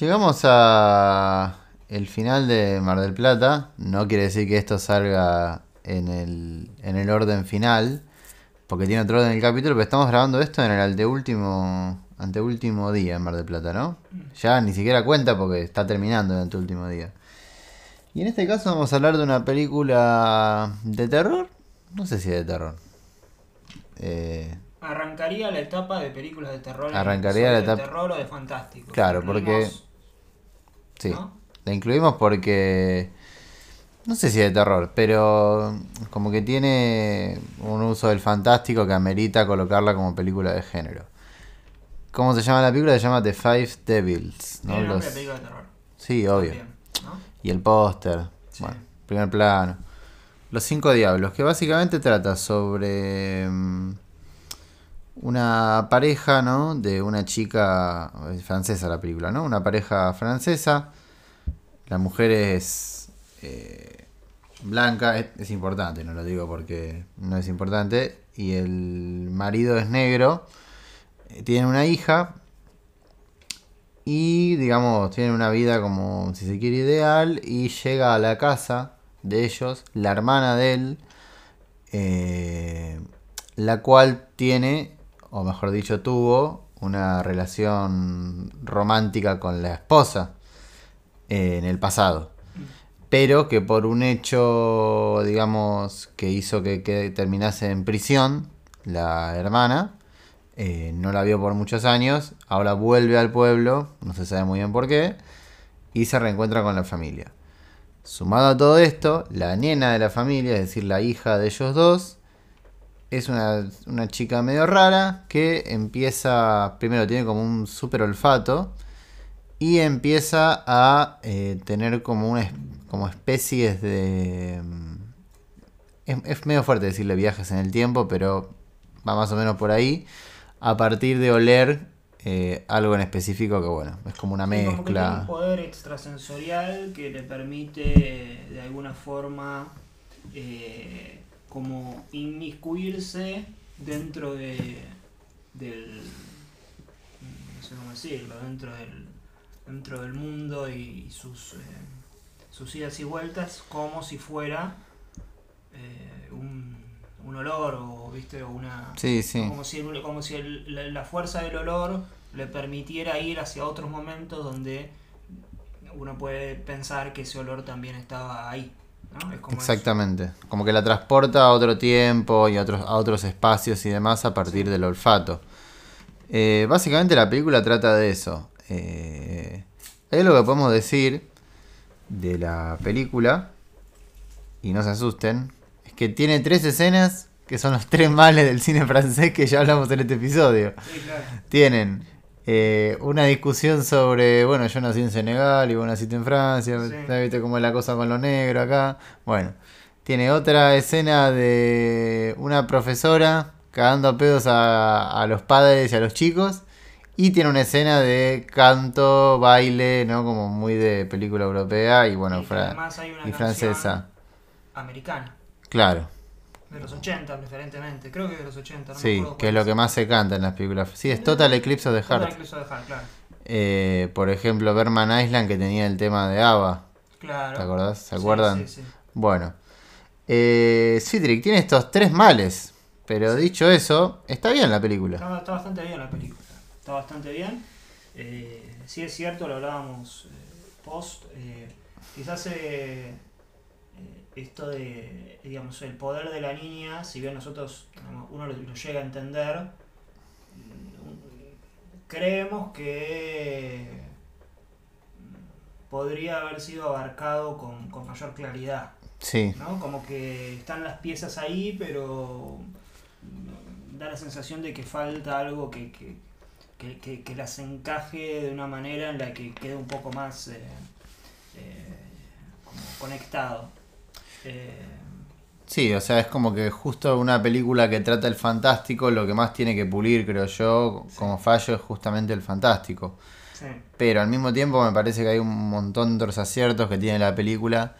Llegamos a el final de Mar del Plata. No quiere decir que esto salga en el, en el orden final, porque tiene otro orden el capítulo, pero estamos grabando esto en el anteúltimo, anteúltimo día en Mar del Plata, ¿no? Ya ni siquiera cuenta porque está terminando el anteúltimo día. Y en este caso vamos a hablar de una película de terror. No sé si de terror. Eh, Arrancaría la etapa de películas de terror. Arrancaría la etapa- De terror o de fantástico. Claro, porque- Sí, ¿No? la incluimos porque no sé si de terror, pero como que tiene un uso del fantástico que amerita colocarla como película de género. ¿Cómo se llama la película? Se llama The Five Devils, ¿no? Los- de película de terror. Sí, obvio. También, ¿no? Y el póster, Sí. bueno, primer plano. Los cinco diablos, que básicamente trata sobre mm, una pareja, ¿no? De una chica es francesa la película, ¿no? Una pareja francesa. La mujer es eh, blanca, es, importante, no lo digo porque no es importante. Y el marido es negro. Eh, Tienen una hija. Y digamos, tienen una vida como si se quiere ideal. Y llega a la casa de ellos, la hermana de él. eh, la cual tiene, o mejor dicho, tuvo una relación romántica con la esposa eh, en el pasado. Pero que por un hecho, digamos, que hizo que, terminase en prisión la hermana, eh, no la vio por muchos años, ahora vuelve al pueblo, no se sabe muy bien por qué, y se reencuentra con la familia. Sumado a todo esto, la nena de la familia, es decir, la hija de ellos dos, es una, una chica medio rara que empieza, primero tiene como un super olfato y empieza a eh, tener como una como especies de... mm, Es, es medio fuerte decirle viajes en el tiempo, pero va más o menos por ahí, a partir de oler eh, algo en específico que bueno, es como una Sí, como que tiene un mezcla. poder extrasensorial que le permite de alguna forma eh, como inmiscuirse dentro de del no sé cómo decirlo dentro del dentro del mundo y sus eh, sus idas y vueltas como si fuera eh, un, un olor o viste o una Sí, sí. como si, como si el- la, la fuerza del olor le permitiera ir hacia otros momentos donde uno puede pensar que ese olor también estaba ahí. ¿No? Es como Exactamente. Como que la transporta a otro tiempo y a otros, a otros espacios y demás a partir del olfato. Eh, básicamente la película trata de eso. Eh, es lo que podemos decir de la película, y no se asusten, es que tiene tres escenas que son los tres males del cine francés que ya hablamos en este episodio. eso. Sí, claro. Tienen eh, una discusión sobre, bueno, yo nací en Senegal y vos naciste en Francia, Sí. ¿viste cómo es la cosa con lo negro acá? Bueno, tiene otra escena de una profesora cagando a pedos a, a los padres y a los chicos. Y tiene una escena de canto, baile, ¿no? Como muy de película europea y bueno, Y fra- y francesa. Americana, Claro, de los 80 preferentemente, creo que de los 80. No sí, que es lo que más se canta en las películas. Sí, es Total Eclipse of the Total Heart. Eclipse of the Heart, claro. Eh, por ejemplo, Berman Island que tenía el tema de ABBA. Claro. ¿Te acordás? ¿Se Sí, acuerdan? Sí, sí. Bueno. Eh, Citric tiene estos tres males. Pero dicho eso, está bien la película. Está, está bastante bien la película. Está bastante bien. Eh, sí es cierto, lo hablábamos eh, post. eh, quizás eh, esto de, digamos, el poder de la niña, si bien nosotros, uno lo, lo llega a entender, creemos que podría haber sido abarcado con, con mayor claridad. Sí, ¿no? Como que están las piezas ahí, pero da la sensación de que falta algo que, que, que, que- que las encaje de una manera en la que quede un poco más eh, eh, como conectado. Eh, sí, o sea, es como que justo una película que trata el fantástico, lo que más tiene que pulir, creo yo, como fallo es justamente el fantástico. sí, Pero al mismo tiempo me parece que hay un montón de otros aciertos que tiene la película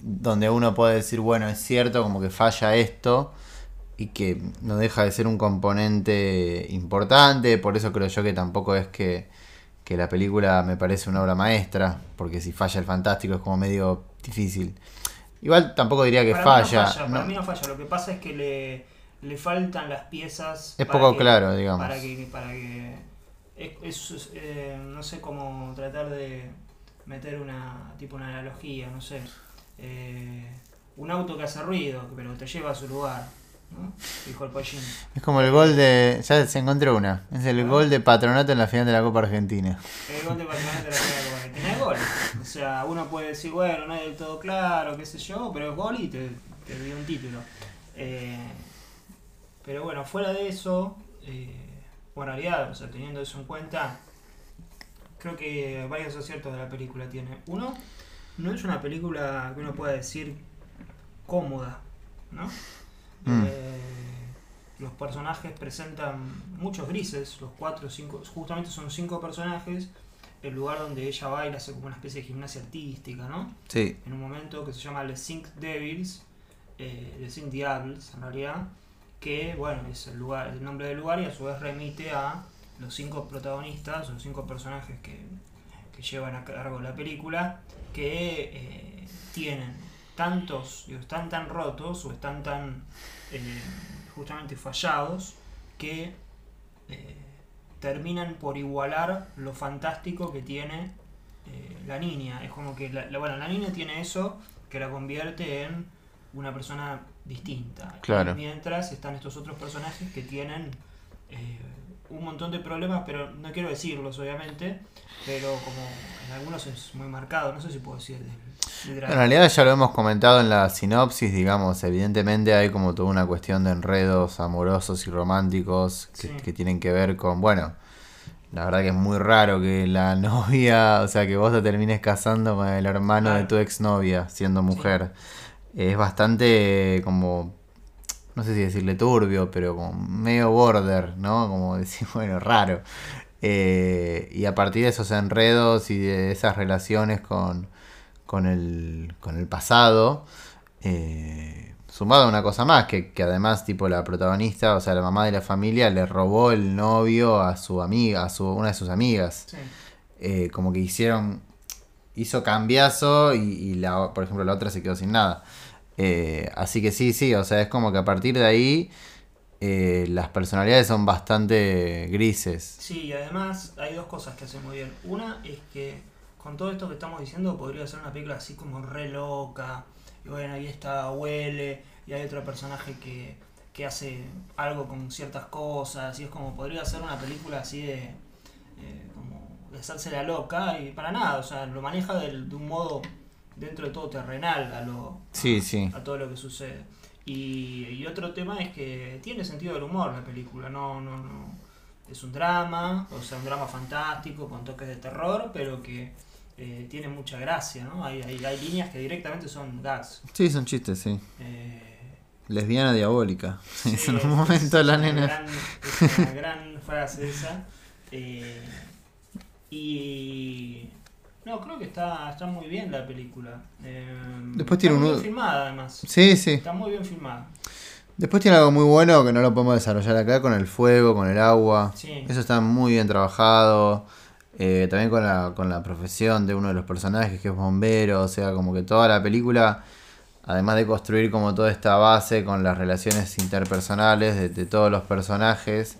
donde uno puede decir, bueno, es cierto, como que falla esto y que no deja de ser un componente importante, por eso creo yo que tampoco es que, que la película me parece una obra maestra, porque si falla el fantástico es como medio difícil. Igual tampoco diría que Para mí no falla. falla, no- Para mí no falla. Lo que pasa es que le, le faltan las piezas. Es poco que- claro, digamos. Para que. Para que es, es, eh, no sé cómo tratar de meter una tipo una analogía, no sé. Eh, un auto que hace ruido, pero te lleva a su lugar. ¿no? Dijo el pollín. Es como el gol de. Ya se encontró una. Es el gol de Patronato en la final de la Copa Argentina. El gol de Patronato de la Primera Copa Argentina gol. O sea, uno puede decir, bueno, no es del todo claro, qué sé yo, pero es gol y te, te dio un título. Eh, pero bueno, fuera de eso, eh, bueno, en realidad, o sea, teniendo eso en cuenta, creo que varios aciertos de la película tiene. Uno, no es una película que uno pueda decir cómoda, ¿no? Mm. Eh, los personajes presentan muchos grises, los cuatro, cinco, justamente son cinco personajes. El lugar donde ella baila hace como una especie de gimnasia artística, ¿no? Sí. En un momento que se llama Les Cinq Devils, eh, Les Cinq Diables en realidad, que bueno, es el lugar, el nombre del lugar y a su vez remite a los cinco protagonistas, los cinco personajes que, que llevan a cargo la película, que eh, tienen tantos, digo, están tan rotos o están tan eh, justamente fallados que eh, terminan por igualar lo fantástico que tiene eh, la niña. Es como que la, la- bueno, la niña tiene eso que la convierte en una persona distinta. Claro. Mientras están estos otros personajes que tienen eh, un montón de problemas, pero no quiero decirlos obviamente, pero como en algunos es muy marcado, no sé si puedo decir En realidad ya lo hemos comentado en la sinopsis, digamos, evidentemente hay como toda una cuestión de enredos amorosos y románticos que, Sí. que tienen que ver con, bueno, la verdad que es muy raro que la novia, o sea, que vos te termines casando con el hermano de tu exnovia siendo mujer. Es bastante como, no sé si decirle turbio, pero como medio border, ¿no? Como decir, bueno, raro. Eh, y a partir de esos enredos y de esas relaciones con, con, el, con el pasado, eh, sumado a una cosa más, que, que además tipo la protagonista, o sea, la mamá de la familia, le robó el novio a su amiga, a su, una de sus amigas. Sí. Eh, como que hicieron, hizo cambiazo y, y la, por ejemplo la otra se quedó sin nada. Eh, así que sí, sí, o sea, es como que a partir de ahí eh, las personalidades son bastante grises. Sí, y además hay dos cosas que hacen muy bien. Una es que con todo esto que estamos diciendo podría ser una película así como re loca. Y bueno, ahí está Huele y hay otro personaje que, que hace algo con ciertas cosas. Y es como podría ser una película así de, eh, como de hacerse la loca y para nada. O sea, lo maneja de un modo dentro de todo terrenal a lo, Sí, sí. a todo lo que sucede. Y, y otro tema es que tiene sentido del humor la película, no, no, no. Es un drama, o sea, un drama fantástico con toques de terror, pero que eh, tiene mucha gracia, ¿no? Hay, hay, hay líneas que directamente son gags. Sí, son chistes, sí. Eh, Lesbiana diabólica. sí, en un momento es la una nena. gran- es una gran frase esa. Eh, y. No, creo que está, está muy bien la película. Eh, Después está tiene muy un- bien filmada, además. Sí, sí. Está muy bien filmada. Después tiene algo muy bueno que no lo podemos desarrollar acá con el fuego, con el agua. Sí. Eso está muy bien trabajado. Eh, también con la, con la profesión de uno de los personajes que es bombero. O sea, como que toda la película, además de construir como toda esta base con las relaciones interpersonales de, de todos los personajes,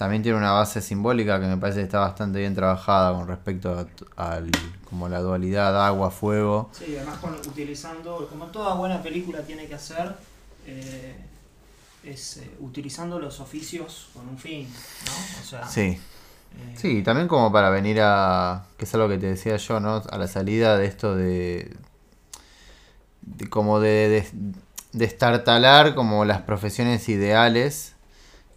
también tiene una base simbólica que me parece que está bastante bien trabajada con respecto a, al como la dualidad agua-fuego. Sí, además con- utilizando, como toda buena película tiene que hacer, eh, es eh, utilizando los oficios con un fin, ¿no? O sea, Sí. eh, Sí, también como para venir a, que es algo que te decía yo, ¿no? A la salida de esto de, de como de, de, destartalar como las profesiones ideales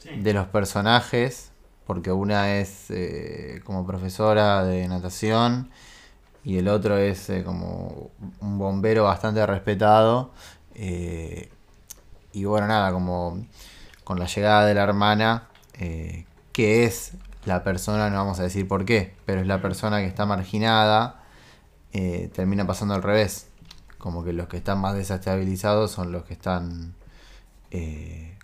de los personajes, porque una es eh, como profesora de natación y el otro es eh, como un bombero bastante respetado. eh, y bueno, nada, como con la llegada de la hermana, que es la persona, no vamos a decir por qué, pero es la persona que está marginada, termina pasando al revés. Como que los que están más desestabilizados son los que están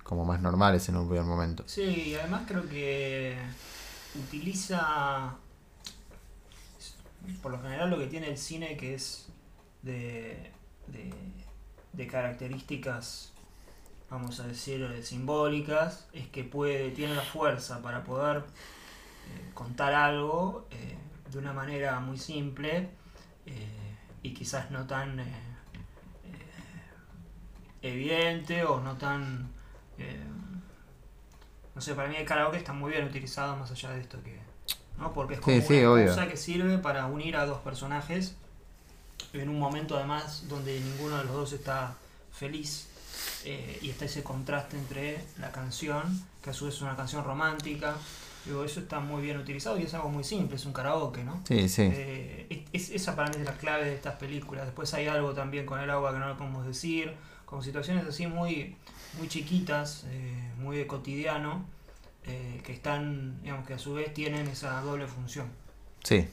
como más normales en un primer momento. Sí, además creo que utiliza por lo general lo que tiene el cine que es de, de, características, vamos a decir, eh, simbólicas, es que puede, tiene la fuerza para poder eh, contar algo eh, de una manera muy simple y quizás no tan evidente o no tan... eh, no sé, para mí el karaoke está muy bien utilizado más allá de esto que... ¿no? Porque es como Sí, sí, una obvio. excusa que sirve para unir a dos personajes en un momento además donde ninguno de los dos está feliz eh, y está ese contraste entre la canción, que a su vez es una canción romántica, digo, eso está muy bien utilizado y es algo muy simple, es un karaoke, ¿no? Sí, sí. Eh, es, es- esa para mí es la clave de estas películas. Después hay algo también con el agua que no lo podemos decir, con situaciones así muy, muy chiquitas, eh, muy de cotidiano, eh, que están, digamos que a su vez tienen esa doble función. Sí,